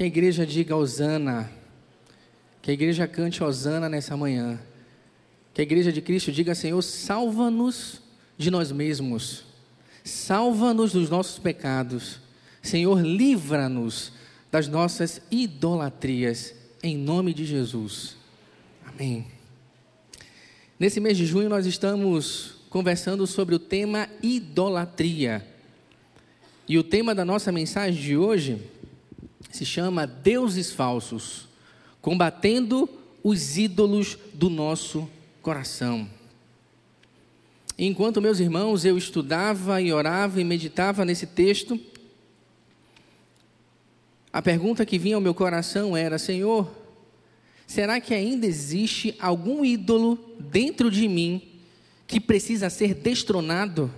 Que a igreja diga Osana. Que a igreja cante Osana nessa manhã. Que a igreja de Cristo diga, Senhor, salva-nos de nós mesmos. Salva-nos dos nossos pecados. Senhor, livra-nos das nossas idolatrias. Em nome de Jesus. Amém. Nesse mês de junho, nós estamos conversando sobre o tema idolatria. E o tema da nossa mensagem de hoje se chama Deuses Falsos combatendo os ídolos do nosso coração. Enquanto meus irmãos eu estudava e orava e meditava nesse texto, a pergunta que vinha ao meu coração era: Senhor, será que ainda existe algum ídolo dentro de mim que precisa ser destronado?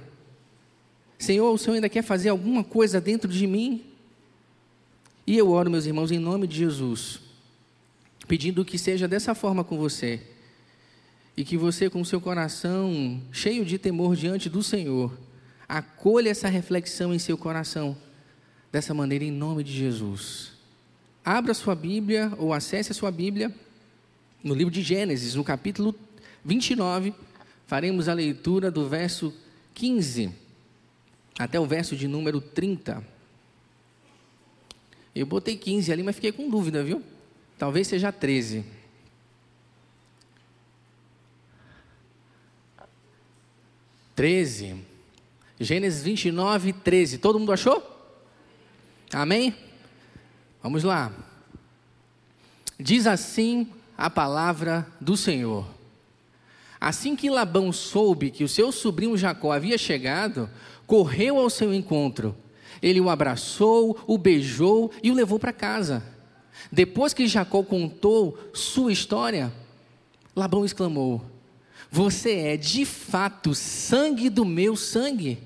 Senhor, o Senhor ainda quer fazer alguma coisa dentro de mim? E eu oro, meus irmãos, em nome de Jesus, pedindo que seja dessa forma com você. E que você, com seu coração cheio de temor diante do Senhor, acolha essa reflexão em seu coração, dessa maneira, em nome de Jesus. Abra sua Bíblia ou acesse a sua Bíblia no livro de Gênesis, no capítulo 29. Faremos a leitura do verso 15 até o verso de número 30. Eu botei 15 ali, mas fiquei com dúvida, viu? Talvez seja 13. Treze. Gênesis 29, 13. Todo mundo achou? Amém? Vamos lá. Diz assim a palavra do Senhor. Assim que Labão soube que o seu sobrinho Jacó havia chegado, correu ao seu encontro. Ele o abraçou, o beijou e o levou para casa. Depois que Jacó contou sua história, Labão exclamou: Você é de fato sangue do meu sangue.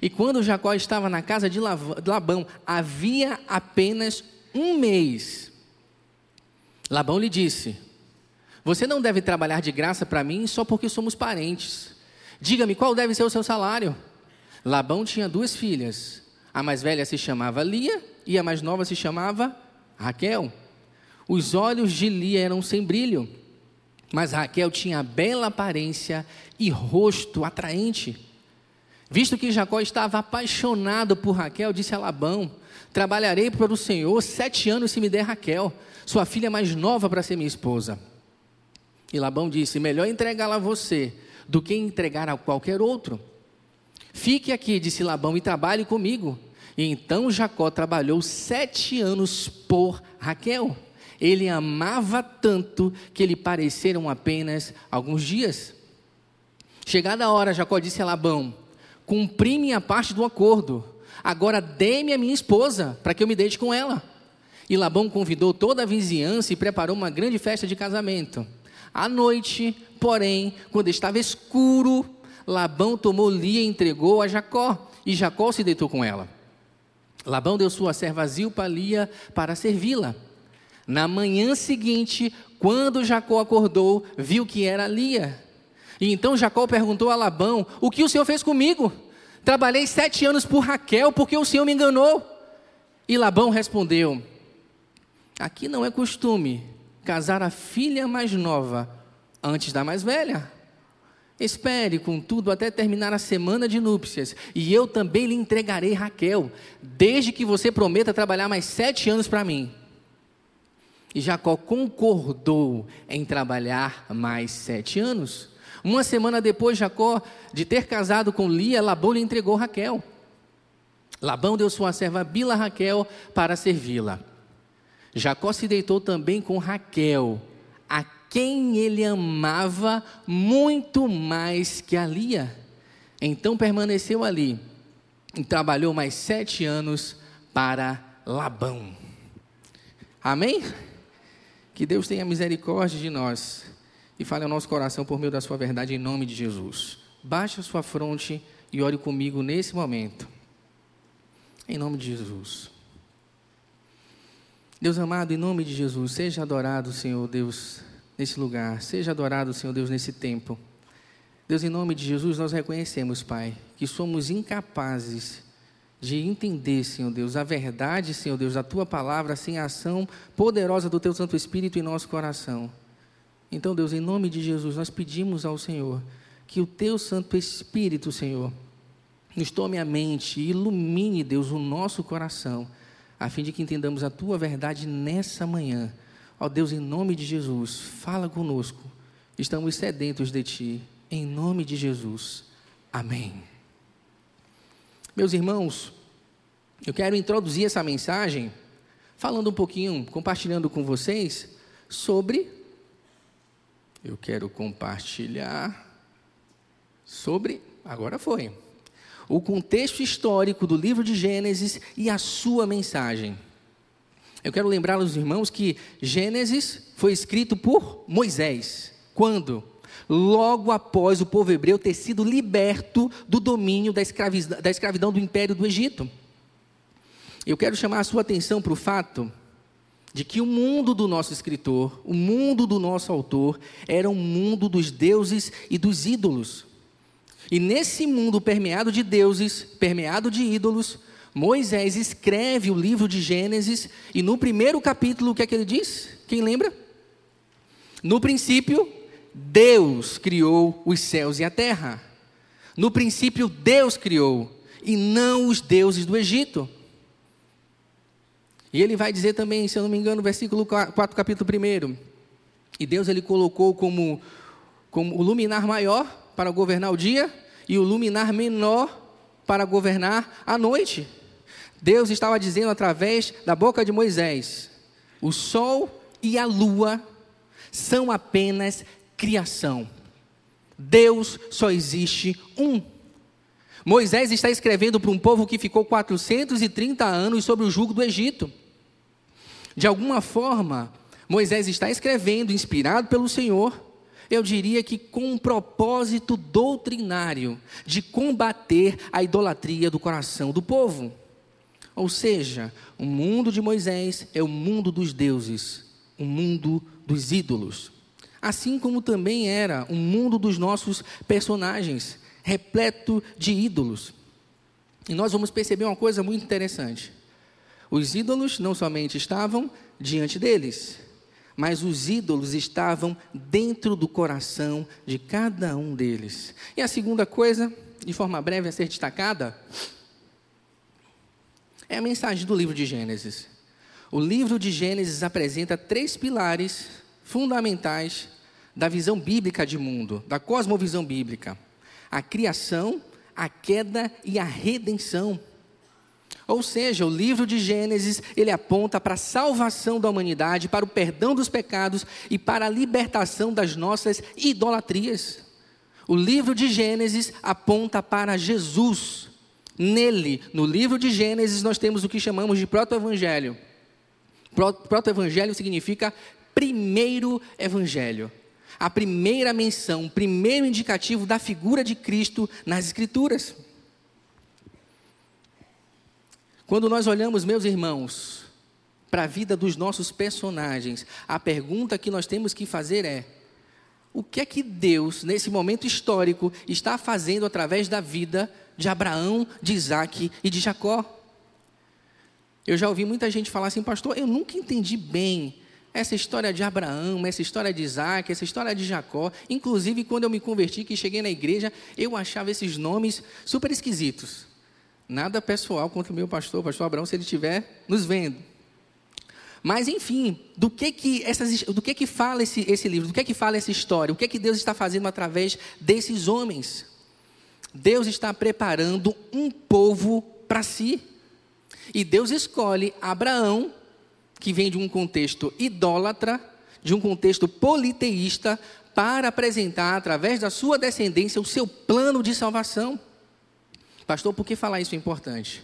E quando Jacó estava na casa de Labão, havia apenas um mês. Labão lhe disse: Você não deve trabalhar de graça para mim só porque somos parentes. Diga-me qual deve ser o seu salário. Labão tinha duas filhas. A mais velha se chamava Lia e a mais nova se chamava Raquel. Os olhos de Lia eram sem brilho, mas Raquel tinha bela aparência e rosto atraente. Visto que Jacó estava apaixonado por Raquel, disse a Labão: Trabalharei para o Senhor sete anos se me der Raquel, sua filha mais nova, para ser minha esposa. E Labão disse: Melhor entregá-la a você do que entregar a qualquer outro. Fique aqui, disse Labão, e trabalhe comigo. E então Jacó trabalhou sete anos por Raquel. Ele amava tanto que lhe pareceram apenas alguns dias. Chegada a hora, Jacó disse a Labão: Cumpri minha parte do acordo. Agora dê-me a minha esposa, para que eu me deite com ela. E Labão convidou toda a vizinhança e preparou uma grande festa de casamento. À noite, porém, quando estava escuro, Labão tomou Lia e entregou a Jacó, e Jacó se deitou com ela. Labão deu sua serva Zilpa Lia para servi-la. Na manhã seguinte, quando Jacó acordou, viu que era Lia. E então Jacó perguntou a Labão: O que o senhor fez comigo? Trabalhei sete anos por Raquel, porque o senhor me enganou. E Labão respondeu: Aqui não é costume casar a filha mais nova antes da mais velha. Espere, contudo, até terminar a semana de núpcias, e eu também lhe entregarei Raquel, desde que você prometa trabalhar mais sete anos para mim. E Jacó concordou em trabalhar mais sete anos. Uma semana depois, Jacó, de ter casado com Lia, Labão lhe entregou Raquel. Labão deu sua serva Bila Raquel para servi-la. Jacó se deitou também com Raquel, quem ele amava muito mais que a Lia. Então permaneceu ali e trabalhou mais sete anos para Labão. Amém? Que Deus tenha misericórdia de nós e fale ao nosso coração por meio da sua verdade em nome de Jesus. Baixe a sua fronte e ore comigo nesse momento. Em nome de Jesus. Deus amado, em nome de Jesus, seja adorado, Senhor Deus, nesse lugar. Seja adorado, Senhor Deus, nesse tempo. Deus, em nome de Jesus, nós reconhecemos, Pai, que somos incapazes de entender, Senhor Deus, a verdade, Senhor Deus, da tua palavra, sem a ação poderosa do teu Santo Espírito em nosso coração. Então, Deus, em nome de Jesus, nós pedimos ao Senhor que o teu Santo Espírito, Senhor, nos tome a mente e ilumine, Deus, o nosso coração, a fim de que entendamos a tua verdade nessa manhã. Ó Deus, em nome de Jesus, fala conosco. Estamos sedentos de ti. Em nome de Jesus. Amém. Meus irmãos, eu quero introduzir essa mensagem falando um pouquinho, compartilhando com vocês sobre. Eu quero compartilhar sobre. Agora foi. O contexto histórico do livro de Gênesis e a sua mensagem. Eu quero lembrar aos irmãos que Gênesis foi escrito por Moisés. Quando? logo após o povo hebreu ter sido liberto do domínio da escravidão, da escravidão do império do Egito. Eu quero chamar a sua atenção para o fato de que o mundo do nosso escritor, o mundo do nosso autor, era um mundo dos deuses e dos ídolos. E nesse mundo permeado de deuses, permeado de ídolos, Moisés escreve o livro de Gênesis e no primeiro capítulo o que é que ele diz? Quem lembra? No princípio, Deus criou os céus e a terra. No princípio, Deus criou, e não os deuses do Egito. E ele vai dizer também, se eu não me engano, no versículo 4, capítulo 1. E Deus ele colocou como, como o luminar maior para governar o dia e o luminar menor para governar a noite. Deus estava dizendo através da boca de Moisés: o sol e a lua são apenas criação. Deus só existe um. Moisés está escrevendo para um povo que ficou 430 anos sob o jugo do Egito. De alguma forma, Moisés está escrevendo, inspirado pelo Senhor, eu diria que com um propósito doutrinário de combater a idolatria do coração do povo. Ou seja, o mundo de Moisés é o mundo dos deuses, o mundo dos ídolos assim como também era o mundo dos nossos personagens, repleto de ídolos. E nós vamos perceber uma coisa muito interessante. Os ídolos não somente estavam diante deles, mas os ídolos estavam dentro do coração de cada um deles. E a segunda coisa, de forma breve a ser destacada, é a mensagem do livro de Gênesis. O livro de Gênesis apresenta três pilares fundamentais da visão bíblica de mundo, da cosmovisão bíblica: a criação, a queda e a redenção. Ou seja, o livro de Gênesis, ele aponta para a salvação da humanidade, para o perdão dos pecados e para a libertação das nossas idolatrias. O livro de Gênesis aponta para Jesus. Nele, no livro de Gênesis, nós temos o que chamamos de proto-evangelho. Proto-evangelho significa primeiro evangelho. A primeira menção, o primeiro indicativo da figura de Cristo nas Escrituras. Quando nós olhamos, meus irmãos, para a vida dos nossos personagens, a pergunta que nós temos que fazer é: o que é que Deus, nesse momento histórico, está fazendo através da vida de Abraão, de Isaac e de Jacó? Eu já ouvi muita gente falar assim, pastor, eu nunca entendi bem essa história de Abraão, essa história de Isaac, essa história de Jacó. Inclusive, quando eu me converti, que cheguei na igreja, eu achava esses nomes super esquisitos. Nada pessoal contra o meu pastor, pastor Abraão, se ele estiver nos vendo. Mas, enfim, do que que, essas, do que, que fala esse, esse livro? Do que que fala essa história? O que que Deus está fazendo através desses homens? Deus está preparando um povo para si. E Deus escolhe Abraão que vem de um contexto idólatra, de um contexto politeísta, para apresentar, através da sua descendência, o seu plano de salvação. Pastor, por que falar isso é importante?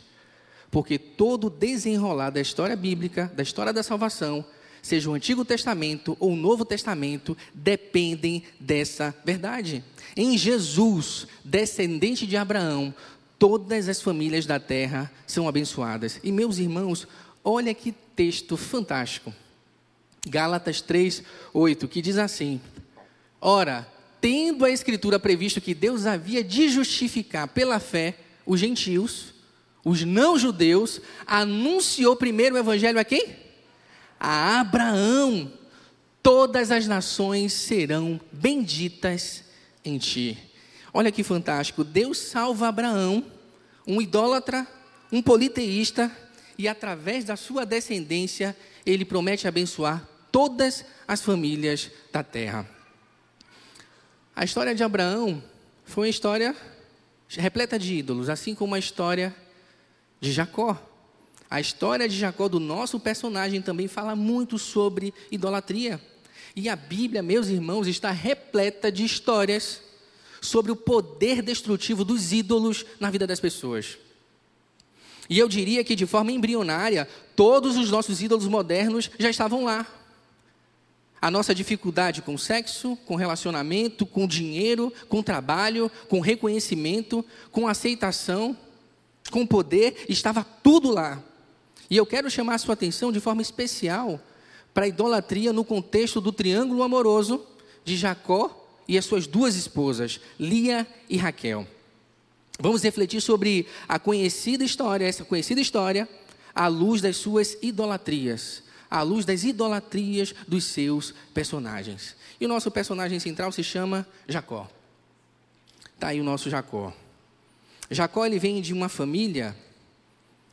Porque todo desenrolar da história bíblica, da história da salvação, seja o Antigo Testamento ou o Novo Testamento, dependem dessa verdade. Em Jesus, descendente de Abraão, todas as famílias da terra são abençoadas. E meus irmãos, olha que texto fantástico. Gálatas 3, 8, que diz assim: Ora, tendo a Escritura previsto que Deus havia de justificar pela fé os gentios, os não-judeus, anunciou primeiro o evangelho a quem? A Abraão. Todas as nações serão benditas em ti. Olha que fantástico. Deus salva Abraão, um idólatra, um politeísta, e através da sua descendência, ele promete abençoar todas as famílias da terra. A história de Abraão foi uma história repleta de ídolos, assim como a história de Jacó. A história de Jacó, do nosso personagem, também fala muito sobre idolatria. E a Bíblia, meus irmãos, está repleta de histórias sobre o poder destrutivo dos ídolos na vida das pessoas. E eu diria que, de forma embrionária, todos os nossos ídolos modernos já estavam lá. A nossa dificuldade com sexo, com relacionamento, com dinheiro, com trabalho, com reconhecimento, com aceitação, com poder, estava tudo lá. E eu quero chamar a sua atenção de forma especial para a idolatria no contexto do triângulo amoroso de Jacó e as suas duas esposas, Lia e Raquel. Vamos refletir sobre a conhecida história, essa conhecida história, à luz das suas idolatrias, à luz das idolatrias dos seus personagens. E o nosso personagem central se chama Jacó. Está aí o nosso Jacó. Jacó ele vem de uma família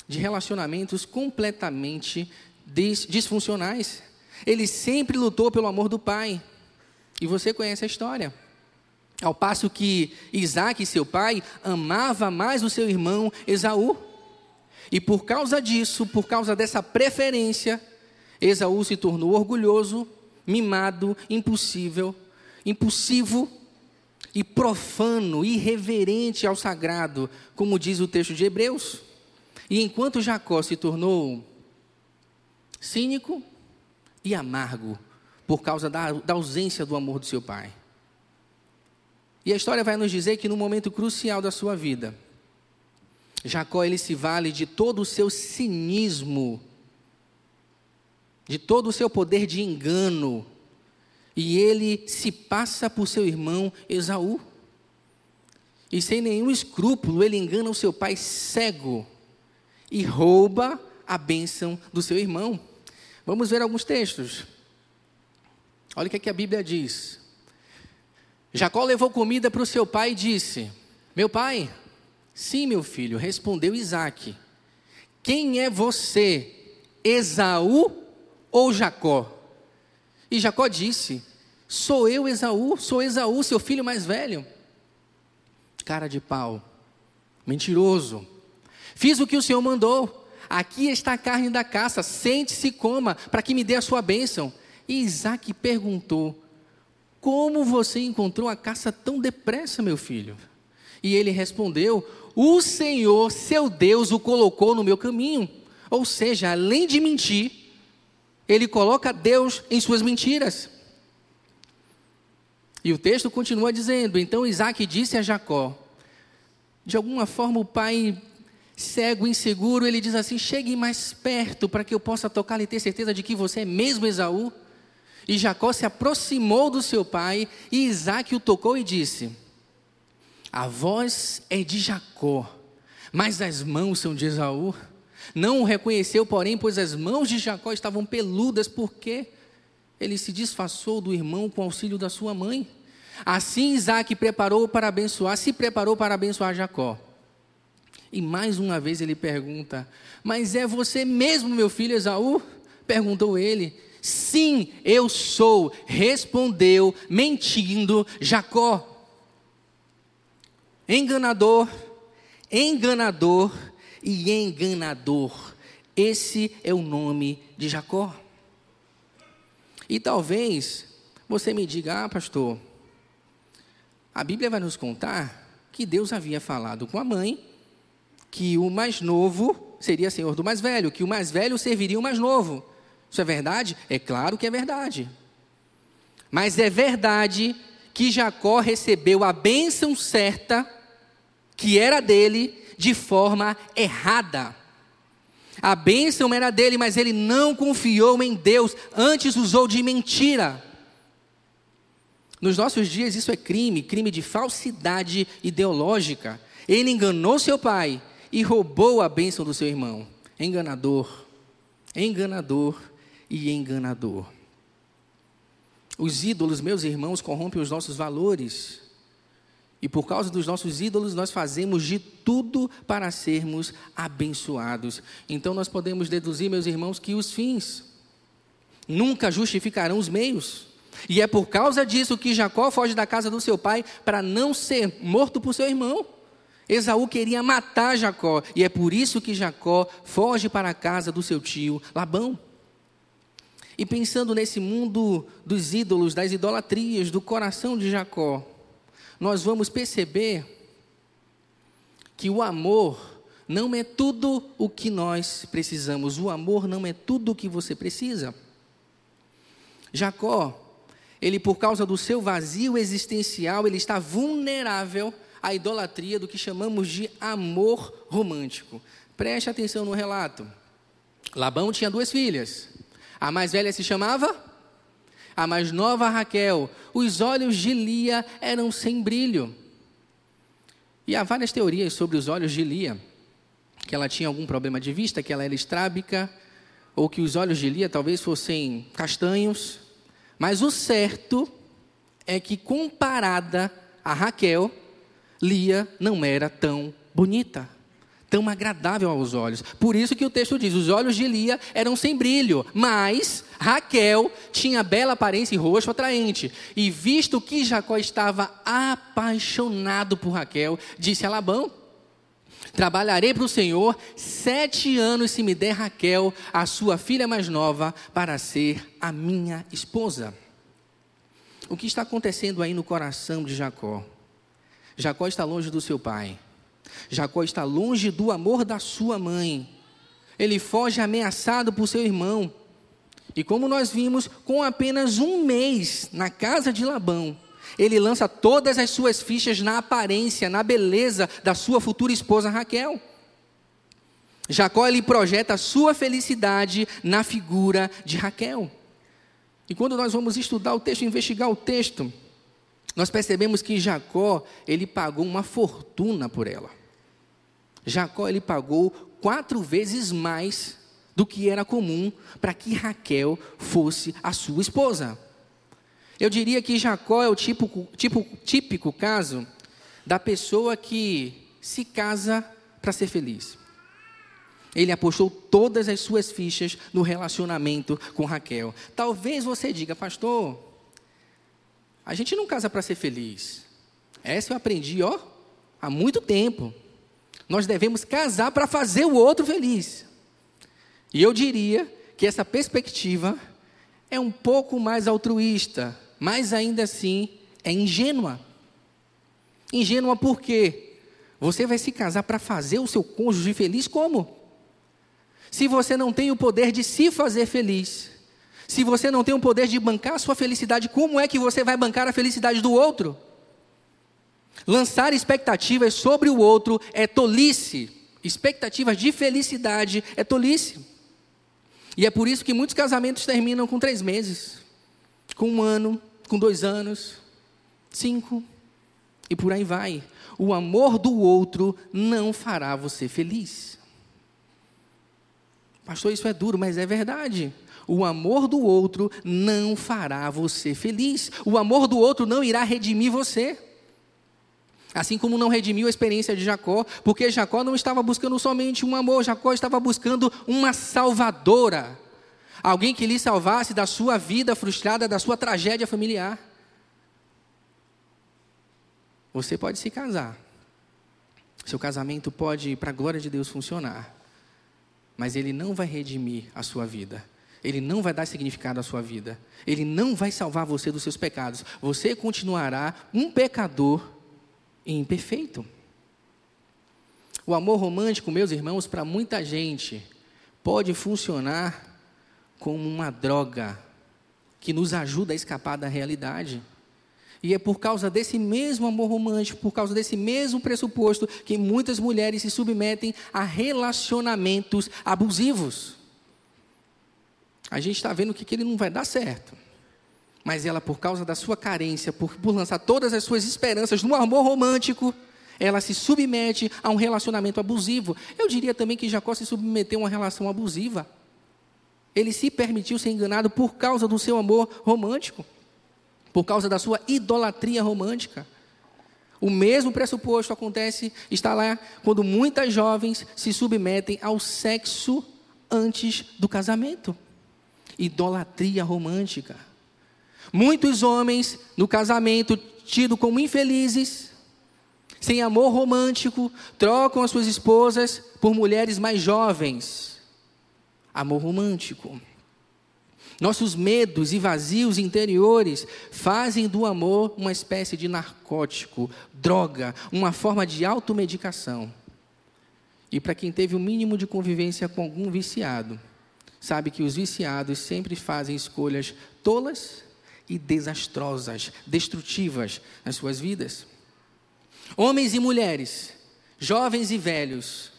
de relacionamentos completamente disfuncionais. Ele sempre lutou pelo amor do pai. E você conhece a história. Ao passo que Isaac, seu pai, amava mais o seu irmão Esaú. E por causa disso, por causa dessa preferência, Esaú se tornou orgulhoso, mimado, impossível, impulsivo e profano, irreverente ao sagrado, como diz o texto de Hebreus. E enquanto Jacó se tornou cínico e amargo por causa da, da ausência do amor do seu pai. E a história vai nos dizer que no momento crucial da sua vida, Jacó ele se vale de todo o seu cinismo, de todo o seu poder de engano, e ele se passa por seu irmão Esaú. E sem nenhum escrúpulo, ele engana o seu pai cego e rouba a bênção do seu irmão. Vamos ver alguns textos. Olha o que, é que a Bíblia diz. Jacó levou comida para o seu pai e disse: Meu pai, sim, meu filho, respondeu Isaac. Quem é você, Esaú ou Jacó? E Jacó disse: Sou eu, Esaú, sou Esaú, seu filho mais velho. Cara de pau, mentiroso. Fiz o que o Senhor mandou. Aqui está a carne da caça, sente-se e coma, para que me dê a sua bênção. E Isaac perguntou: Como você encontrou a caça tão depressa, meu filho? E ele respondeu: O Senhor, seu Deus, o colocou no meu caminho. Ou seja, além de mentir, ele coloca Deus em suas mentiras. E o texto continua dizendo: Então Isaac disse a Jacó, de alguma forma o pai cego, inseguro, ele diz assim: Chegue mais perto para que eu possa tocar e ter certeza de que você é mesmo Esaú. E Jacó se aproximou do seu pai, e Isaac o tocou e disse: A voz é de Jacó, mas as mãos são de Esaú. Não o reconheceu, porém, pois as mãos de Jacó estavam peludas, porque ele se disfarçou do irmão com auxílio da sua mãe. Assim Isaac preparou para abençoar, se preparou para abençoar Jacó. E mais uma vez ele pergunta: Mas é você mesmo, meu filho Esaú? Perguntou ele. Sim, eu sou, respondeu, mentindo Jacó. Enganador, enganador e enganador. Esse é o nome de Jacó. E talvez você me diga, ah, pastor, a Bíblia vai nos contar que Deus havia falado com a mãe que o mais novo seria senhor do mais velho, que o mais velho serviria o mais novo. Isso é verdade? É claro que é verdade. Mas é verdade que Jacó recebeu a bênção certa, que era dele, de forma errada. A bênção era dele, mas ele não confiou em Deus, antes usou de mentira. Nos nossos dias isso é crime, crime de falsidade ideológica. Ele enganou seu pai e roubou a bênção do seu irmão. Enganador, enganador e enganador. Os ídolos, meus irmãos, corrompem os nossos valores. E por causa dos nossos ídolos, nós fazemos de tudo para sermos abençoados. Então nós podemos deduzir, meus irmãos, que os fins nunca justificarão os meios. E é por causa disso que Jacó foge da casa do seu pai para não ser morto por seu irmão. Esaú queria matar Jacó, e é por isso que Jacó foge para a casa do seu tio Labão. E pensando nesse mundo dos ídolos, das idolatrias, do coração de Jacó, nós vamos perceber que o amor não é tudo o que nós precisamos, o amor não é tudo o que você precisa. Jacó, ele por causa do seu vazio existencial, ele está vulnerável à idolatria do que chamamos de amor romântico. Preste atenção no relato. Labão tinha duas filhas. A mais velha se chamava a mais nova Raquel. Os olhos de Lia eram sem brilho. E há várias teorias sobre os olhos de Lia, que ela tinha algum problema de vista, que ela era estrábica, ou que os olhos de Lia talvez fossem castanhos. Mas o certo é que, comparada a Raquel, Lia não era tão bonita, tão agradável aos olhos. Por isso que o texto diz: os olhos de Lia eram sem brilho, mas Raquel tinha bela aparência e rosto atraente. E visto que Jacó estava apaixonado por Raquel, disse a Labão: Trabalharei para o Senhor sete anos se me der Raquel, a sua filha mais nova, para ser a minha esposa. O que está acontecendo aí no coração de Jacó? Jacó está longe do seu pai. Jacó está longe do amor da sua mãe. Ele foge ameaçado por seu irmão. E como nós vimos, com apenas um mês na casa de Labão, ele lança todas as suas fichas na aparência, na beleza da sua futura esposa Raquel. Jacó ele projeta a sua felicidade na figura de Raquel. E quando nós vamos estudar o texto, investigar o texto, nós percebemos que Jacó ele pagou uma fortuna por ela. Jacó ele pagou quatro vezes mais do que era comum para que Raquel fosse a sua esposa. Eu diria que Jacó é o tipo, tipo, típico caso da pessoa que se casa para ser feliz. Ele apostou todas as suas fichas no relacionamento com Raquel. Talvez você diga, pastor, a gente não casa para ser feliz. Essa eu aprendi, ó, há muito tempo. Nós devemos casar para fazer o outro feliz. E eu diria que essa perspectiva é um pouco mais altruísta, mas ainda assim é ingênua. Ingênua por quê? Você vai se casar para fazer o seu cônjuge feliz como? Se você não tem o poder de se fazer feliz, se você não tem o poder de bancar a sua felicidade, como é que você vai bancar a felicidade do outro? Lançar expectativas sobre o outro é tolice. Expectativas de felicidade é tolice. E é por isso que muitos casamentos terminam com três meses, com um ano, com dois anos, cinco, e por aí vai. O amor do outro não fará você feliz. Pastor, isso é duro, mas é verdade. O amor do outro não fará você feliz. O amor do outro não irá redimir você. Assim como não redimiu a experiência de Jacó, porque Jacó não estava buscando somente um amor, Jacó estava buscando uma salvadora. Alguém que lhe salvasse da sua vida frustrada, da sua tragédia familiar. Você pode se casar. Seu casamento pode, para a glória de Deus, funcionar. Mas ele não vai redimir a sua vida. Ele não vai dar significado à sua vida. Ele não vai salvar você dos seus pecados. Você continuará um pecador imperfeito. O amor romântico, meus irmãos, para muita gente, pode funcionar como uma droga que nos ajuda a escapar da realidade. E é por causa desse mesmo amor romântico, por causa desse mesmo pressuposto, que muitas mulheres se submetem a relacionamentos abusivos. A gente está vendo que aquele não vai dar certo. Mas ela, por causa da sua carência, por, por lançar todas as suas esperanças no amor romântico, ela se submete a um relacionamento abusivo. Eu diria também que Jacó se submeteu a uma relação abusiva. Ele se permitiu ser enganado por causa do seu amor romântico, por causa da sua idolatria romântica. O mesmo pressuposto acontece, está lá, quando muitas jovens se submetem ao sexo antes do casamento. Idolatria romântica. Muitos homens no casamento, tido como infelizes, sem amor romântico, trocam as suas esposas por mulheres mais jovens. Amor romântico. Nossos medos e vazios interiores fazem do amor uma espécie de narcótico, droga, uma forma de automedicação. E para quem teve o mínimo de convivência com algum viciado, sabe que os viciados sempre fazem escolhas tolas e desastrosas, destrutivas nas suas vidas. Homens e mulheres, jovens e velhos,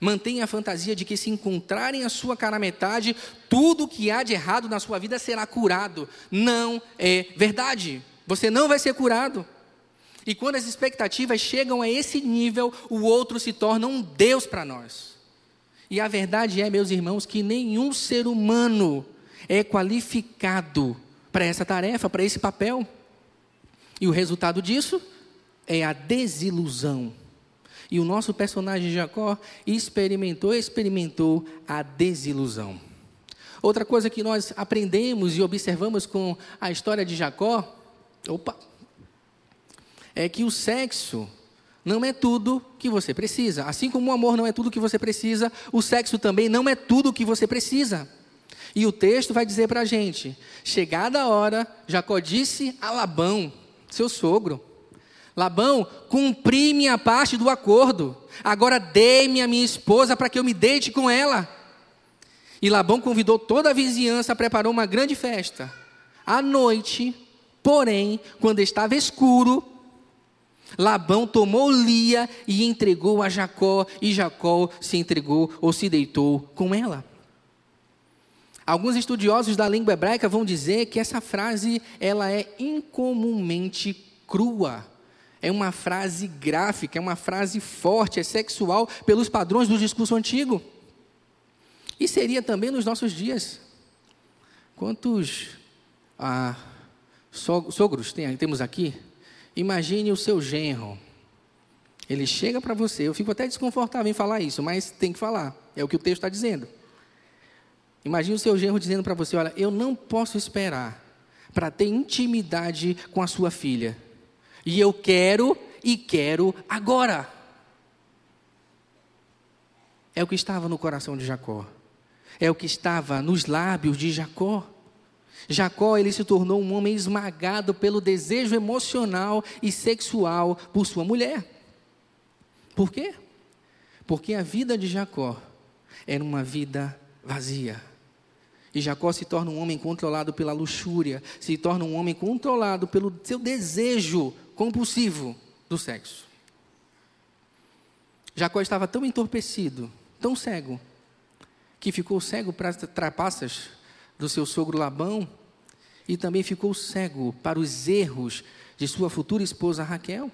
mantêm a fantasia de que se encontrarem a sua cara metade, tudo que há de errado na sua vida será curado. Não é verdade. Você não vai ser curado. E quando as expectativas chegam a esse nível, o outro se torna um Deus para nós. E a verdade é, meus irmãos, que nenhum ser humano é qualificado para essa tarefa, para esse papel. E o resultado disso é a desilusão. E o nosso personagem Jacó experimentou, experimentou a desilusão. Outra coisa que nós aprendemos e observamos com a história de Jacó, opa, é que o sexo não é tudo que você precisa. Assim como o amor não é tudo que você precisa, o sexo também não é tudo que você precisa. E o texto vai dizer para a gente: chegada a hora, Jacó disse a Labão, seu sogro: Labão, cumpri minha parte do acordo, agora dê-me a minha esposa para que eu me deite com ela. E Labão convidou toda a vizinhança, preparou uma grande festa. À noite, porém, quando estava escuro, Labão tomou Lia e entregou a Jacó, e Jacó se entregou ou se deitou com ela. Alguns estudiosos da língua hebraica vão dizer que essa frase ela é incomumente crua. É uma frase gráfica, é uma frase forte, é sexual pelos padrões do discurso antigo. E seria também nos nossos dias. Quantos ah, sogros tem, temos aqui? Imagine o seu genro. Ele chega para você, eu fico até desconfortável em falar isso, mas tem que falar, é o que o texto está dizendo. Imagine o seu genro dizendo para você: Olha, eu não posso esperar para ter intimidade com a sua filha. E eu quero e quero agora. É o que estava no coração de Jacó. É o que estava nos lábios de Jacó. Jacó, ele se tornou um homem esmagado pelo desejo emocional e sexual por sua mulher. Por quê? Porque a vida de Jacó era uma vida vazia. E Jacó se torna um homem controlado pela luxúria, se torna um homem controlado pelo seu desejo compulsivo do sexo. Jacó estava tão entorpecido, tão cego, que ficou cego para as trapaças do seu sogro Labão e também ficou cego para os erros de sua futura esposa Raquel.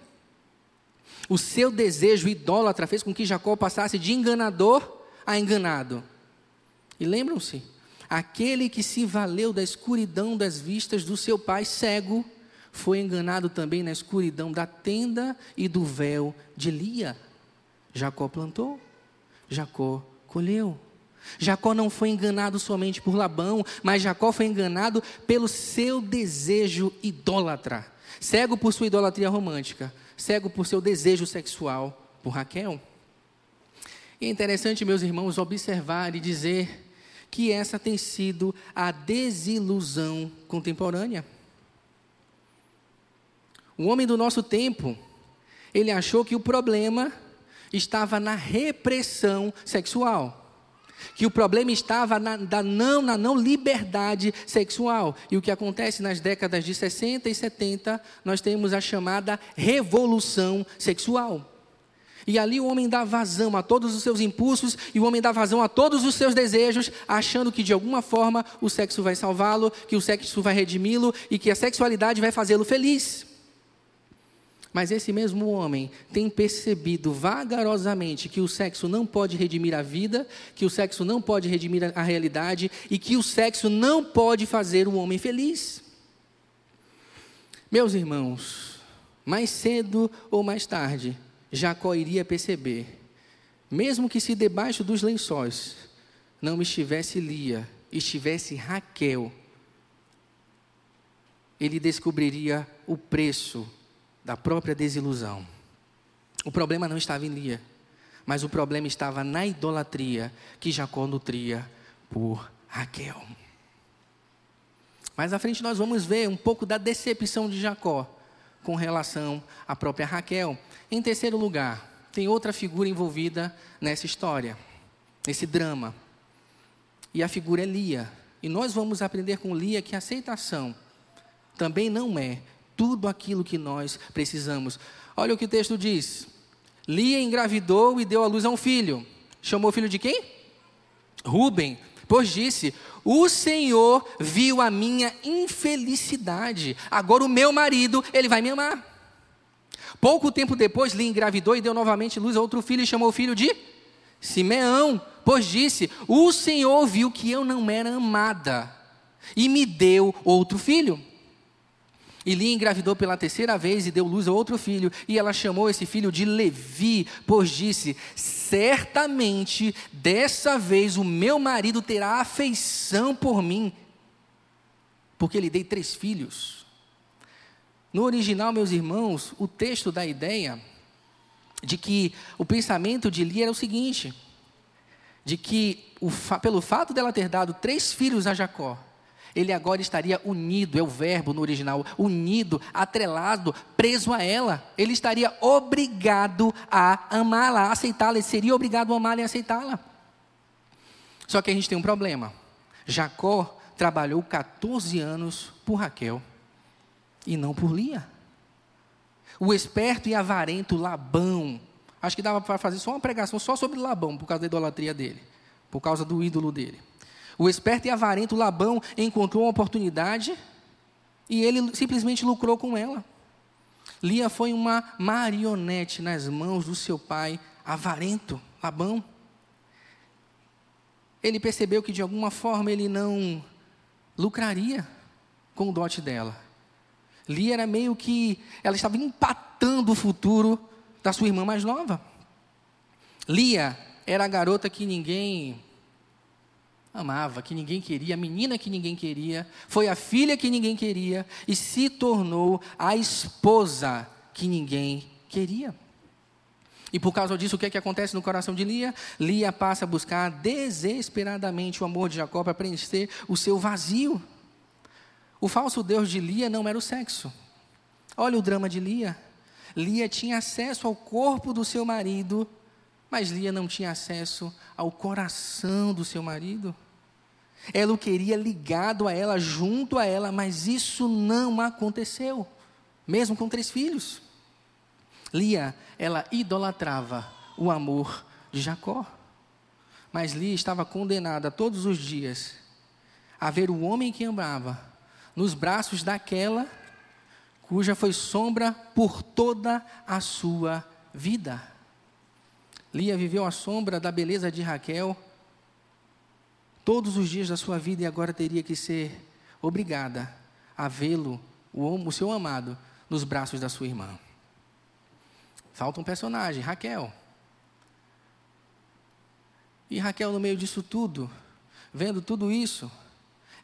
O seu desejo idólatra fez com que Jacó passasse de enganador a enganado. E lembram-se, aquele que se valeu da escuridão das vistas do seu pai cego, foi enganado também na escuridão da tenda e do véu de Lia. Jacó plantou, Jacó colheu. Jacó não foi enganado somente por Labão, mas Jacó foi enganado pelo seu desejo idólatra. Cego por sua idolatria romântica, cego por seu desejo sexual por Raquel. E é interessante, meus irmãos, observar e dizer que essa tem sido a desilusão contemporânea. O homem do nosso tempo, ele achou que o problema estava na repressão sexual. Que o problema estava na, da não, na não liberdade sexual. E o que acontece nas décadas de 60 e 70, nós temos a chamada revolução sexual. E ali o homem dá vazão a todos os seus impulsos e o homem dá vazão a todos os seus desejos, achando que de alguma forma o sexo vai salvá-lo, que o sexo vai redimi-lo e que a sexualidade vai fazê-lo feliz. Mas esse mesmo homem tem percebido vagarosamente que o sexo não pode redimir a vida, que o sexo não pode redimir a realidade e que o sexo não pode fazer o homem feliz. Meus irmãos, mais cedo ou mais tarde, Jacó iria perceber, mesmo que se debaixo dos lençóis não estivesse Lia, estivesse Raquel, ele descobriria o preço da própria desilusão. O problema não estava em Lia, mas o problema estava na idolatria que Jacó nutria por Raquel. Mais à frente nós vamos ver um pouco da decepção de Jacó com relação à própria Raquel. Em terceiro lugar, tem outra figura envolvida nessa história, nesse drama. E a figura é Lia. E nós vamos aprender com Lia que aceitação também não é tudo aquilo que nós precisamos. Olha o que o texto diz. Lia engravidou e deu à luz a um filho. Chamou o filho de quem? Rubem. Pois disse: O Senhor viu a minha infelicidade. Agora o meu marido, ele vai me amar. Pouco tempo depois, Lia engravidou e deu novamente luz a outro filho e chamou o filho de Simeão. Pois disse: O Senhor viu que eu não era amada e me deu outro filho. E Lia engravidou pela terceira vez e deu luz a outro filho. E ela chamou esse filho de Levi, pois disse: Certamente dessa vez o meu marido terá afeição por mim, porque lhe dei três filhos. No original, meus irmãos, o texto dá a ideia de que o pensamento de Lia era o seguinte: de que o, pelo fato dela ter dado três filhos a Jacó, ele agora estaria unido, é o verbo no original, unido, atrelado, preso a ela. Ele estaria obrigado a amá-la, a aceitá-la, ele seria obrigado a amá-la e aceitá-la. Só que a gente tem um problema. Jacó trabalhou 14 anos por Raquel e não por Lia. O esperto e avarento Labão, acho que dava para fazer só uma pregação só sobre Labão, por causa da idolatria dele, por causa do ídolo dele. O esperto e avarento Labão encontrou uma oportunidade e ele simplesmente lucrou com ela. Lia foi uma marionete nas mãos do seu pai avarento, Labão. Ele percebeu que de alguma forma ele não lucraria com o dote dela. Lia era meio que ela estava empatando o futuro da sua irmã mais nova. Lia era a garota que ninguém amava, que ninguém queria, a menina que ninguém queria, foi a filha que ninguém queria e se tornou a esposa que ninguém queria. E por causa disso, o que, é que acontece no coração de Lia? Lia passa a buscar desesperadamente o amor de Jacó para preencher o seu vazio. O falso Deus de Lia não era o sexo. Olha o drama de Lia. Lia tinha acesso ao corpo do seu marido, mas Lia não tinha acesso ao coração do seu marido. Ela o queria ligado a ela, junto a ela, mas isso não aconteceu, mesmo com três filhos. Lia, ela idolatrava o amor de Jacó. Mas Lia estava condenada todos os dias a ver o homem que amava nos braços daquela cuja foi sombra por toda a sua vida. Lia viveu à sombra da beleza de Raquel todos os dias da sua vida e agora teria que ser obrigada a vê-lo, o, seu amado, nos braços da sua irmã. Falta um personagem, Raquel. E Raquel, no meio disso tudo, vendo tudo isso,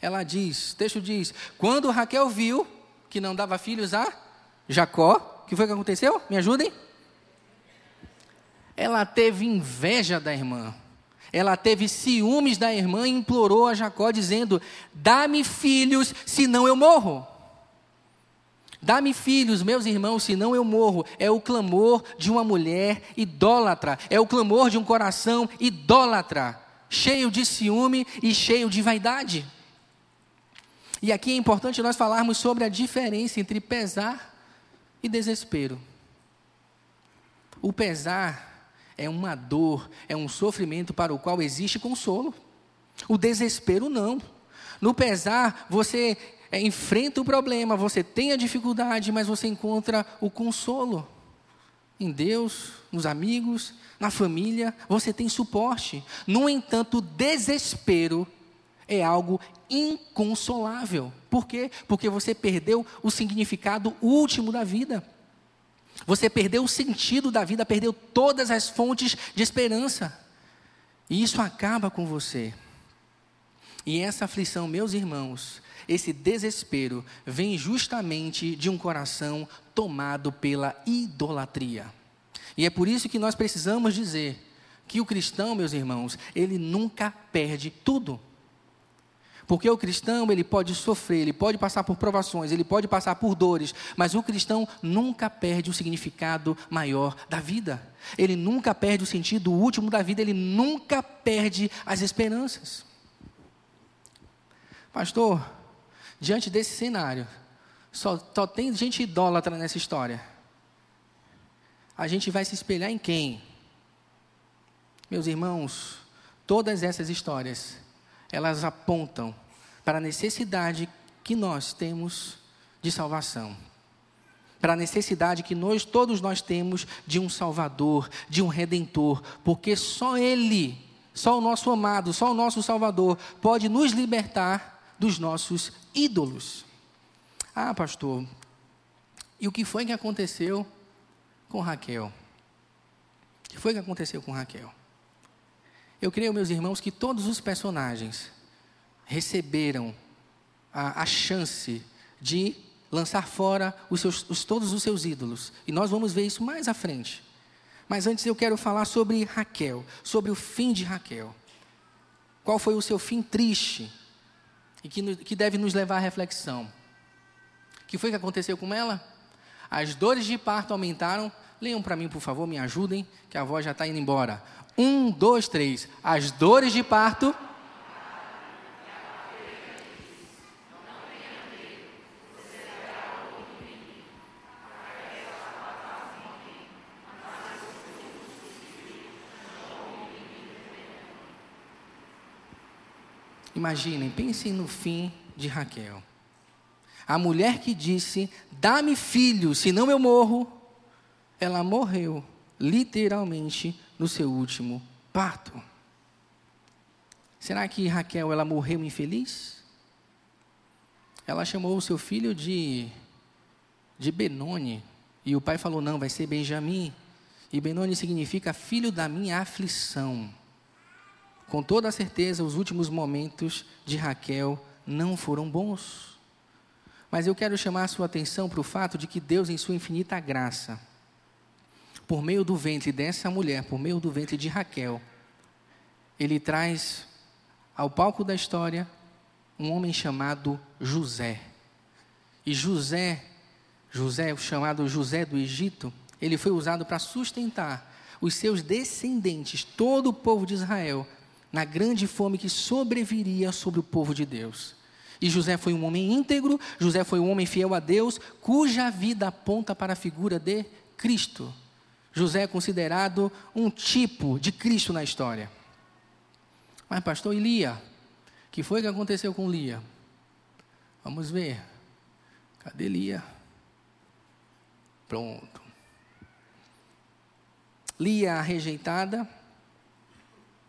ela diz: o texto diz, quando Raquel viu que não dava filhos a Jacó, o que foi que aconteceu? Me ajudem? Ela teve inveja da irmã. Ela teve ciúmes da irmã e implorou a Jacó, dizendo: Dá-me filhos, senão eu morro. Dá-me filhos, meus irmãos, senão eu morro. É o clamor de uma mulher idólatra. É o clamor de um coração idólatra, cheio de ciúme e cheio de vaidade. E aqui é importante nós falarmos sobre a diferença entre pesar e desespero. O pesar é uma dor, é um sofrimento para o qual existe consolo. O desespero não. No pesar, você é, enfrenta o problema, você tem a dificuldade, mas você encontra o consolo em Deus, nos amigos, na família, você tem suporte. No entanto, o desespero é algo inconsolável. Por quê? Porque você perdeu o significado último da vida. Você perdeu o sentido da vida, perdeu todas as fontes de esperança. E isso acaba com você. E essa aflição, meus irmãos, esse desespero vem justamente de um coração tomado pela idolatria. E é por isso que nós precisamos dizer que o cristão, meus irmãos, ele nunca perde tudo. Porque o cristão, ele pode sofrer, ele pode passar por provações, ele pode passar por dores, mas o cristão nunca perde o significado maior da vida. Ele nunca perde o sentido último da vida, ele nunca perde as esperanças. Pastor, diante desse cenário, só, só tem gente idólatra nessa história. A gente vai se espelhar em quem? Meus irmãos, todas essas histórias elas apontam para a necessidade que nós temos de salvação. Para a necessidade que nós, todos nós temos de um Salvador, de um Redentor, porque só Ele, só o nosso amado, só o nosso Salvador pode nos libertar dos nossos ídolos. Ah, pastor, e o que foi que aconteceu com Raquel? O que foi que aconteceu com Raquel? Eu creio, meus irmãos, que todos os personagens receberam a, a chance de lançar fora os seus, os, todos os seus ídolos. E nós vamos ver isso mais à frente. Mas antes eu quero falar sobre Raquel, sobre o fim de Raquel. Qual foi o seu fim triste e que, que deve nos levar à reflexão? O que foi que aconteceu com ela? As dores de parto aumentaram. Leiam para mim, por favor, me ajudem, que a voz já está indo embora. Um, dois, três. As dores de parto. Imaginem, pensem no fim de Raquel. A mulher que disse: Dá-me filho, senão eu morro. Ela morreu, literalmente, no seu último parto. Será que Raquel ela morreu infeliz? Ela chamou o seu filho de de Benoni e o pai falou não, vai ser Benjamim. E Benoni significa filho da minha aflição. Com toda a certeza, os últimos momentos de Raquel não foram bons. Mas eu quero chamar a sua atenção para o fato de que Deus, em sua infinita graça, por meio do ventre dessa mulher, por meio do ventre de Raquel, ele traz ao palco da história um homem chamado José. E José, José, chamado José do Egito, ele foi usado para sustentar os seus descendentes, todo o povo de Israel, na grande fome que sobreviria sobre o povo de Deus. E José foi um homem íntegro, José foi um homem fiel a Deus, cuja vida aponta para a figura de Cristo. José é considerado um tipo de Cristo na história. Mas, pastor, e Lia? O que foi que aconteceu com Lia? Vamos ver. Cadê Lia? Pronto. Lia a rejeitada,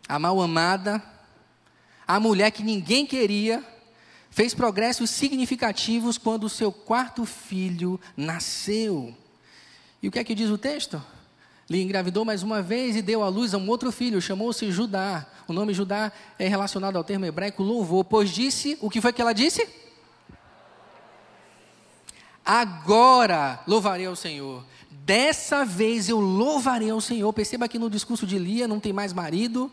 a mal amada, a mulher que ninguém queria, fez progressos significativos quando o seu quarto filho nasceu. E o que é que diz o texto? Lhe engravidou mais uma vez e deu à luz a um outro filho, chamou-se Judá. O nome Judá é relacionado ao termo hebraico louvor, pois disse, o que foi que ela disse? Agora louvarei ao Senhor. Dessa vez eu louvarei ao Senhor. Perceba que no discurso de Lia não tem mais marido,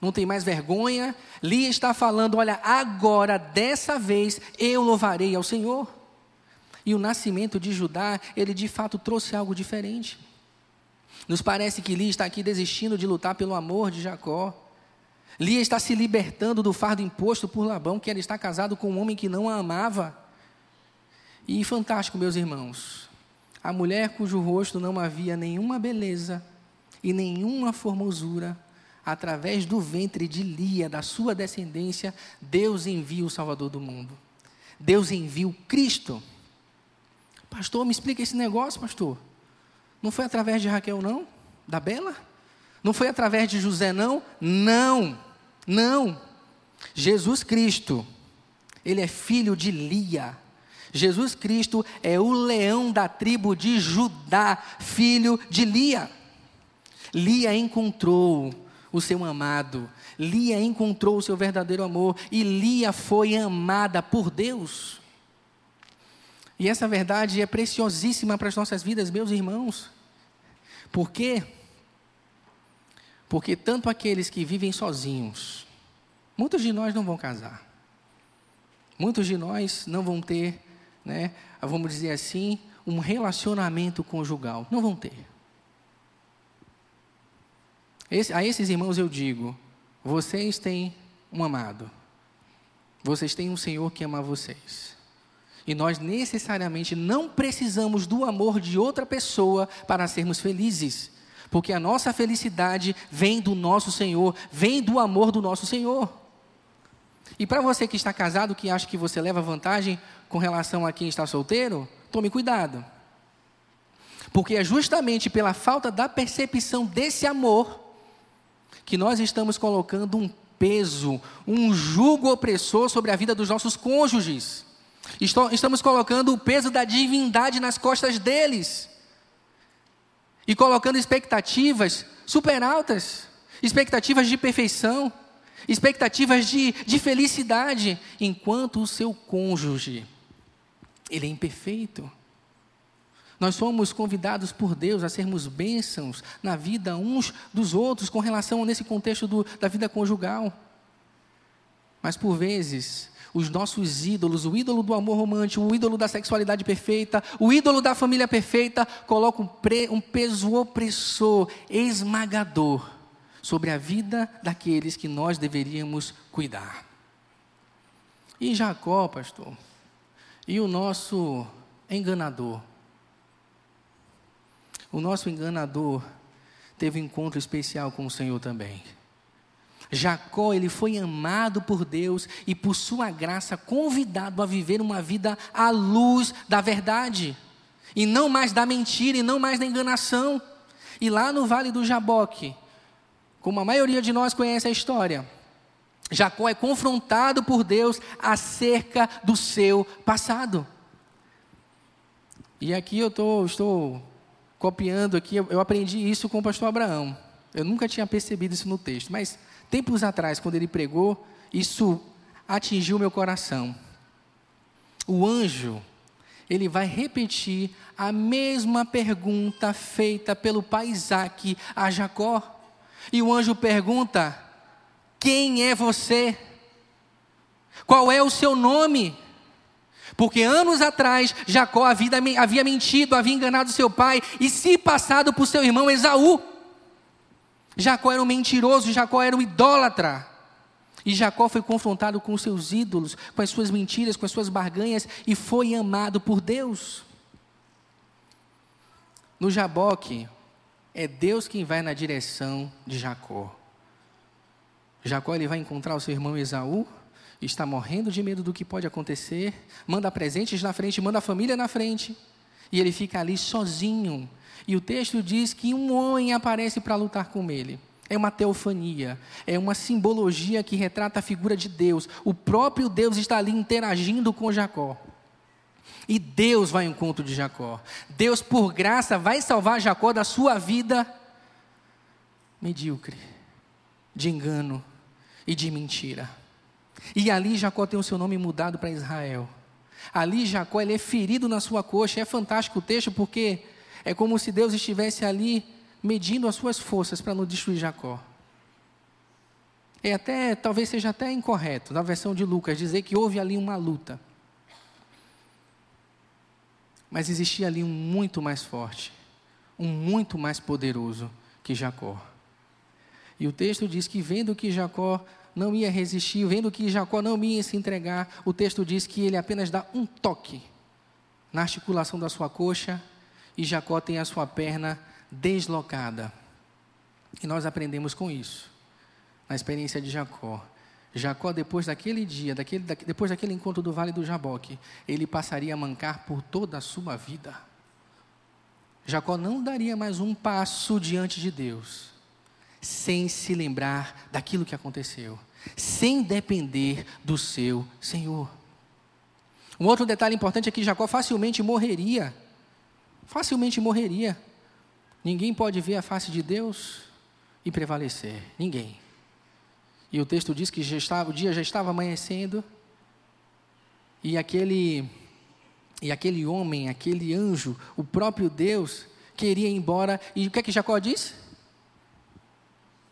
não tem mais vergonha. Lia está falando: olha, agora, dessa vez eu louvarei ao Senhor. E o nascimento de Judá, ele de fato trouxe algo diferente. Nos parece que Lia está aqui desistindo de lutar pelo amor de Jacó. Lia está se libertando do fardo imposto por Labão, que ela está casado com um homem que não a amava. E fantástico, meus irmãos, a mulher cujo rosto não havia nenhuma beleza e nenhuma formosura, através do ventre de Lia, da sua descendência, Deus envia o Salvador do mundo. Deus envia o Cristo. Pastor, me explica esse negócio, pastor. Não foi através de Raquel, não? Da Bela? Não foi através de José, não? Não, não. Jesus Cristo, ele é filho de Lia. Jesus Cristo é o leão da tribo de Judá, filho de Lia. Lia encontrou o seu amado, Lia encontrou o seu verdadeiro amor e Lia foi amada por Deus. E essa verdade é preciosíssima para as nossas vidas, meus irmãos. Por quê? Porque tanto aqueles que vivem sozinhos, muitos de nós não vão casar. Muitos de nós não vão ter, né, vamos dizer assim, um relacionamento conjugal. Não vão ter. Esse, a esses irmãos eu digo: vocês têm um amado, vocês têm um Senhor que ama vocês. E nós necessariamente não precisamos do amor de outra pessoa para sermos felizes, porque a nossa felicidade vem do nosso Senhor, vem do amor do nosso Senhor. E para você que está casado, que acha que você leva vantagem com relação a quem está solteiro, tome cuidado. Porque é justamente pela falta da percepção desse amor que nós estamos colocando um peso, um jugo opressor sobre a vida dos nossos cônjuges. Estamos colocando o peso da divindade nas costas deles. E colocando expectativas super altas, expectativas de perfeição, expectativas de, de felicidade, enquanto o seu cônjuge, ele é imperfeito. Nós somos convidados por Deus a sermos bênçãos na vida uns dos outros, com relação nesse contexto do, da vida conjugal. Mas por vezes, os nossos ídolos, o ídolo do amor romântico, o ídolo da sexualidade perfeita, o ídolo da família perfeita, colocam um, pre, um peso opressor, esmagador, sobre a vida daqueles que nós deveríamos cuidar. E Jacó, pastor, e o nosso enganador, o nosso enganador teve um encontro especial com o Senhor também. Jacó, ele foi amado por Deus e por sua graça convidado a viver uma vida à luz da verdade, e não mais da mentira e não mais da enganação. E lá no Vale do Jaboque, como a maioria de nós conhece a história, Jacó é confrontado por Deus acerca do seu passado. E aqui eu tô, estou copiando aqui, eu, aprendi isso com o pastor Abraão. Eu nunca tinha percebido isso no texto, mas tempos atrás, quando ele pregou, isso atingiu meu coração. O anjo, ele vai repetir a mesma pergunta feita pelo pai Isaac a Jacó. E o anjo pergunta: Quem é você? Qual é o seu nome? Porque anos atrás Jacó havia, mentido, havia enganado seu pai e se passado por seu irmão Esaú. Jacó era um mentiroso, Jacó era um idólatra. E Jacó foi confrontado com os seus ídolos, com as suas mentiras, com as suas barganhas e foi amado por Deus. No Jaboque, é Deus quem vai na direção de Jacó. Jacó ele vai encontrar o seu irmão Esaú, está morrendo de medo do que pode acontecer, manda presentes na frente, manda a família na frente, e ele fica ali sozinho. E o texto diz que um homem aparece para lutar com ele. É uma teofania, é uma simbologia que retrata a figura de Deus. O próprio Deus está ali interagindo com Jacó. E Deus vai ao encontro de Jacó. Deus, por graça, vai salvar Jacó da sua vida medíocre, de engano e de mentira. E ali Jacó tem o seu nome mudado para Israel. Ali Jacó ele é ferido na sua coxa. É fantástico o texto porque é como se Deus estivesse ali medindo as suas forças para não destruir Jacó. É até, talvez seja até incorreto, na versão de Lucas, dizer que houve ali uma luta. Mas existia ali um muito mais forte, um muito mais poderoso que Jacó. E o texto diz que vendo que Jacó não ia resistir, vendo que Jacó não ia se entregar, o texto diz que ele apenas dá um toque na articulação da sua coxa e Jacó tem a sua perna deslocada. E nós aprendemos com isso, na experiência de Jacó. Jacó, depois daquele dia, daquele, depois daquele encontro do Vale do Jaboque, ele passaria a mancar por toda a sua vida. Jacó não daria mais um passo diante de Deus, sem se lembrar daquilo que aconteceu, sem depender do seu Senhor. Um outro detalhe importante é que Jacó facilmente morreria. Facilmente morreria. Ninguém pode ver a face de Deus e prevalecer. Ninguém. E o texto diz que já estava, o dia já estava amanhecendo e aquele e aquele homem, aquele anjo, o próprio Deus, queria ir embora. E o que é que Jacó disse?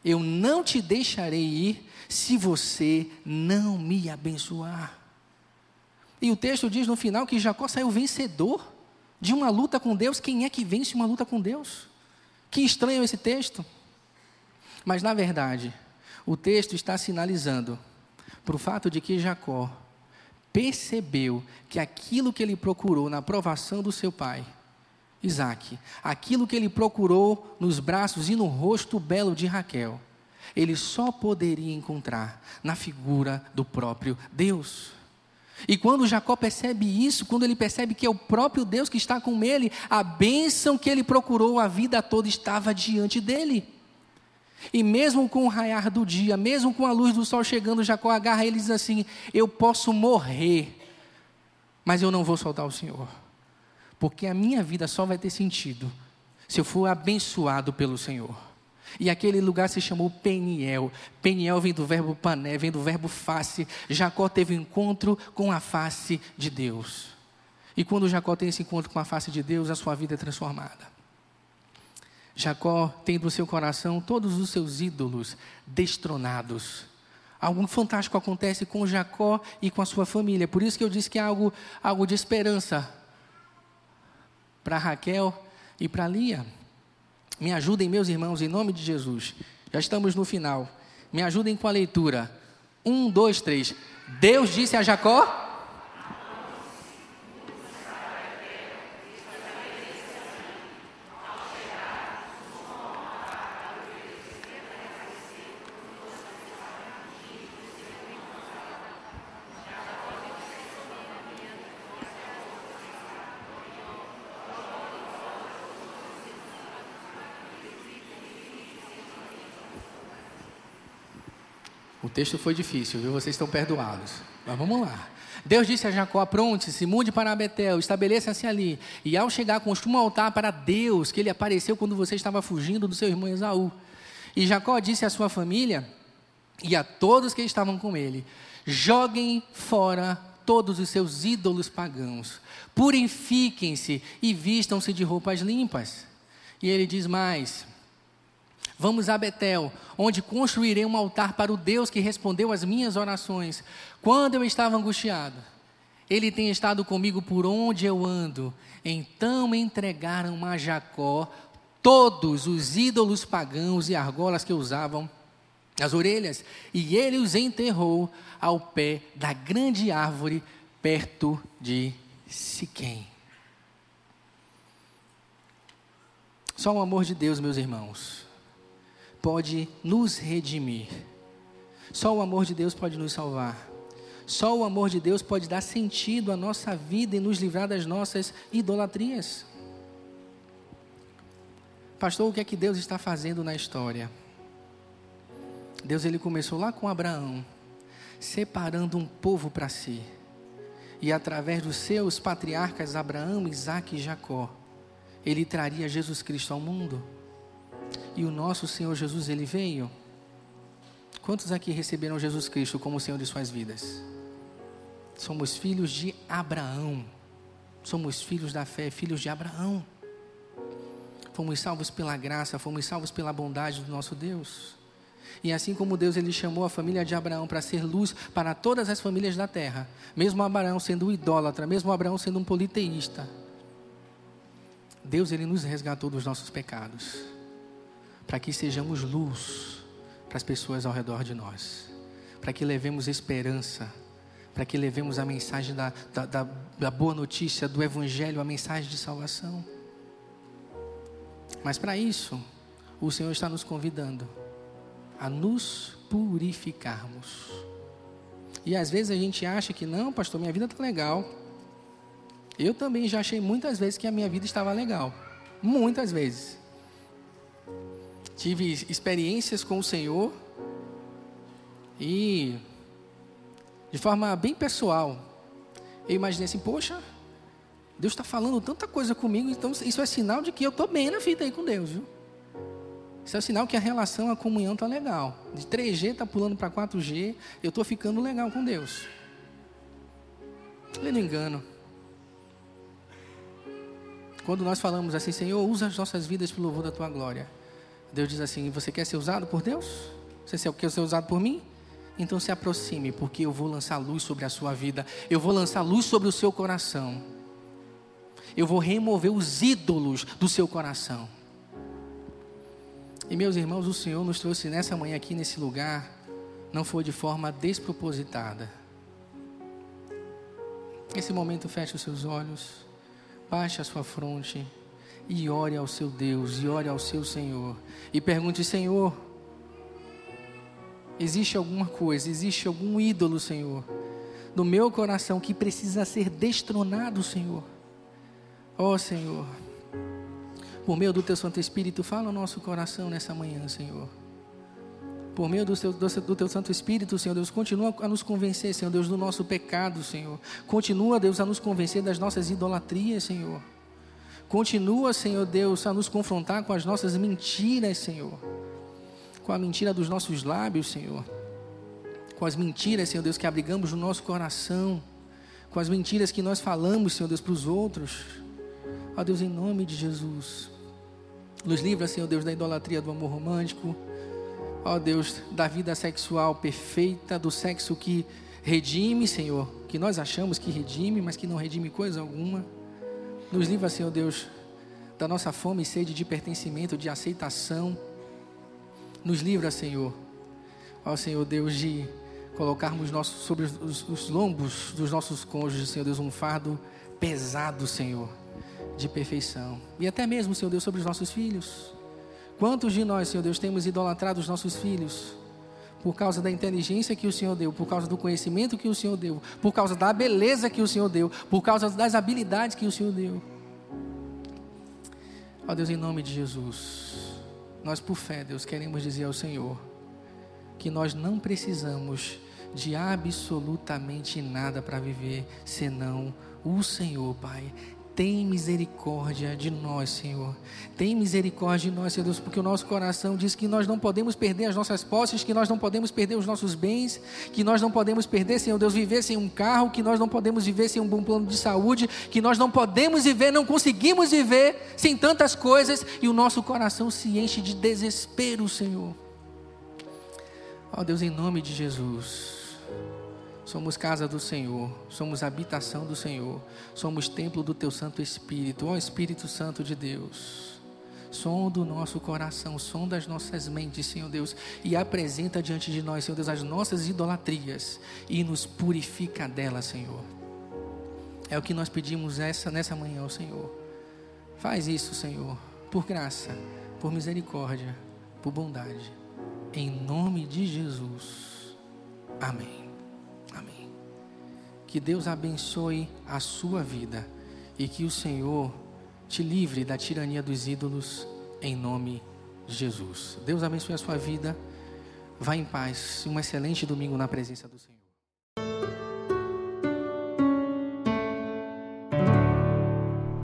Eu não te deixarei ir se você não me abençoar. E o texto diz no final que Jacó saiu vencedor de uma luta com Deus. Quem é que vence uma luta com Deus? Que estranho esse texto. Mas na verdade, o texto está sinalizando para o fato de que Jacó percebeu que aquilo que ele procurou na aprovação do seu pai, Isaac, aquilo que ele procurou nos braços e no rosto belo de Raquel, ele só poderia encontrar na figura do próprio Deus. E quando Jacó percebe isso, quando ele percebe que é o próprio Deus que está com ele, a bênção que ele procurou a vida toda estava diante dele. E mesmo com o raiar do dia, mesmo com a luz do sol chegando, Jacó agarra ele e diz assim: Eu posso morrer, mas eu não vou soltar o Senhor, porque a minha vida só vai ter sentido se eu for abençoado pelo Senhor. E aquele lugar se chamou Peniel. Peniel vem do verbo pané, vem do verbo face. Jacó teve um encontro com a face de Deus. E quando Jacó tem esse encontro com a face de Deus, a sua vida é transformada. Jacó tem no seu coração todos os seus ídolos destronados. Algo fantástico acontece com Jacó e com a sua família. Por isso que eu disse que é algo, algo de esperança para Raquel e para Lia. Me ajudem, meus irmãos, em nome de Jesus. Já estamos no final. Me ajudem com a leitura. Um, dois, três. Deus disse a Jacó: texto foi difícil, viu? Vocês estão perdoados. Mas vamos lá. Deus disse a Jacó: Apronte-se, mude para Betel, estabeleça-se ali. E ao chegar, construa um altar para Deus, que ele apareceu quando você estava fugindo do seu irmão Esaú. E Jacó disse à sua família e a todos que estavam com ele: Joguem fora todos os seus ídolos pagãos, purifiquem-se e vistam-se de roupas limpas. E ele diz mais: Vamos a Betel, onde construirei um altar para o Deus que respondeu às minhas orações. Quando eu estava angustiado, ele tem estado comigo por onde eu ando. Então entregaram a Jacó todos os ídolos pagãos e argolas que usavam as orelhas, e ele os enterrou ao pé da grande árvore perto de Siquém. Só o amor de Deus, meus irmãos, pode nos redimir. Só o amor de Deus pode nos salvar. Só o amor de Deus pode dar sentido à nossa vida e nos livrar das nossas idolatrias. Pastor, o que é que Deus está fazendo na história? Deus ele começou lá com Abraão, separando um povo para si. E através dos seus patriarcas Abraão, Isaac e Jacó, ele traria Jesus Cristo ao mundo. E o nosso Senhor Jesus, ele veio. Quantos aqui receberam Jesus Cristo como Senhor de suas vidas? Somos filhos de Abraão. Somos filhos da fé, filhos de Abraão. Fomos salvos pela graça, fomos salvos pela bondade do nosso Deus. E assim como Deus ele chamou a família de Abraão para ser luz para todas as famílias da terra, mesmo Abraão sendo um idólatra, mesmo Abraão sendo um politeísta, Deus ele nos resgatou dos nossos pecados para que sejamos luz para as pessoas ao redor de nós, para que levemos esperança, para que levemos a mensagem da, da, da, da boa notícia do Evangelho, a mensagem de salvação. Mas para isso, o Senhor está nos convidando a nos purificarmos. E às vezes a gente acha que não, pastor, minha vida está legal. Eu também já achei muitas vezes que a minha vida estava legal. Muitas vezes. Tive experiências com o Senhor e de forma bem pessoal, eu imaginei assim, poxa, Deus está falando tanta coisa comigo, então isso é sinal de que eu estou bem na vida aí com Deus, viu? Isso é sinal que a relação, a comunhão está legal. De 3G está pulando para 4G, eu estou ficando legal com Deus. Ele não engano. Quando nós falamos assim, Senhor, usa as nossas vidas para o louvor da tua glória. Deus diz assim: Você quer ser usado por Deus? Você quer ser usado por mim? Então se aproxime, porque eu vou lançar luz sobre a sua vida. Eu vou lançar luz sobre o seu coração. Eu vou remover os ídolos do seu coração. E meus irmãos, o Senhor nos trouxe nessa manhã aqui nesse lugar, não foi de forma despropositada. Nesse momento, feche os seus olhos, baixe a sua fronte e ore ao seu Deus, e ore ao seu Senhor. E pergunte: Senhor, existe alguma coisa, existe algum ídolo, Senhor, no meu coração que precisa ser destronado, Senhor? Ó oh, Senhor por meio do Teu Santo Espírito, fala o nosso coração nessa manhã, Senhor. Por meio do do teu Santo Espírito, Senhor Deus, continua a nos convencer, Senhor Deus, do nosso pecado, Senhor. Continua, Deus, a nos convencer das nossas idolatrias, Senhor. Continua, Senhor Deus, a nos confrontar com as nossas mentiras, Senhor. Com a mentira dos nossos lábios, Senhor. Com as mentiras, Senhor Deus, que abrigamos no nosso coração. Com as mentiras que nós falamos, Senhor Deus, para os outros. Ó Deus, em nome de Jesus. Nos livra, Senhor Deus, da idolatria do amor romântico. Ó Deus, da vida sexual perfeita, do sexo que redime, Senhor, que nós achamos que redime, mas que não redime coisa alguma. Nos livra, Senhor Deus, da nossa fome e sede de pertencimento, de aceitação. Nos livra, Senhor, ó Senhor Deus, de colocarmos nosso, sobre os, os lombos dos nossos cônjuges, Senhor Deus, um fardo pesado, Senhor de perfeição. E até mesmo, Senhor Deus, sobre os nossos filhos. Quantos de nós, Senhor Deus, temos idolatrado os nossos filhos? Por causa da inteligência que o Senhor deu, por causa do conhecimento que o Senhor deu, por causa da beleza que o Senhor deu, por causa das habilidades que o Senhor deu. Ó Deus, em nome de Jesus, nós por fé, Deus, queremos dizer ao Senhor que nós não precisamos de absolutamente nada para viver senão o Senhor, Pai. Tem misericórdia de nós, Senhor. Tem misericórdia de nós, Senhor Deus, porque o nosso coração diz que nós não podemos perder as nossas posses, que nós não podemos perder os nossos bens, que nós não podemos perder, Senhor Deus, viver sem um carro, que nós não podemos viver sem um bom plano de saúde, que nós não podemos viver, não conseguimos viver sem tantas coisas e o nosso coração se enche de desespero, Senhor. Ó oh, Deus, em nome de Jesus. Somos casa do Senhor, somos habitação do Senhor, somos templo do Teu Santo Espírito, ó Espírito Santo de Deus. Som do nosso coração, som das nossas mentes, Senhor Deus, e apresenta diante de nós, Senhor Deus, as nossas idolatrias e nos purifica delas, Senhor. É o que nós pedimos essa nessa manhã, Senhor. Faz isso, Senhor, por graça, por misericórdia, por bondade. Em nome de Jesus. Amém. Que Deus abençoe a sua vida e que o Senhor te livre da tirania dos ídolos em nome de Jesus. Deus abençoe a sua vida. Vá em paz. Um excelente domingo na presença do Senhor.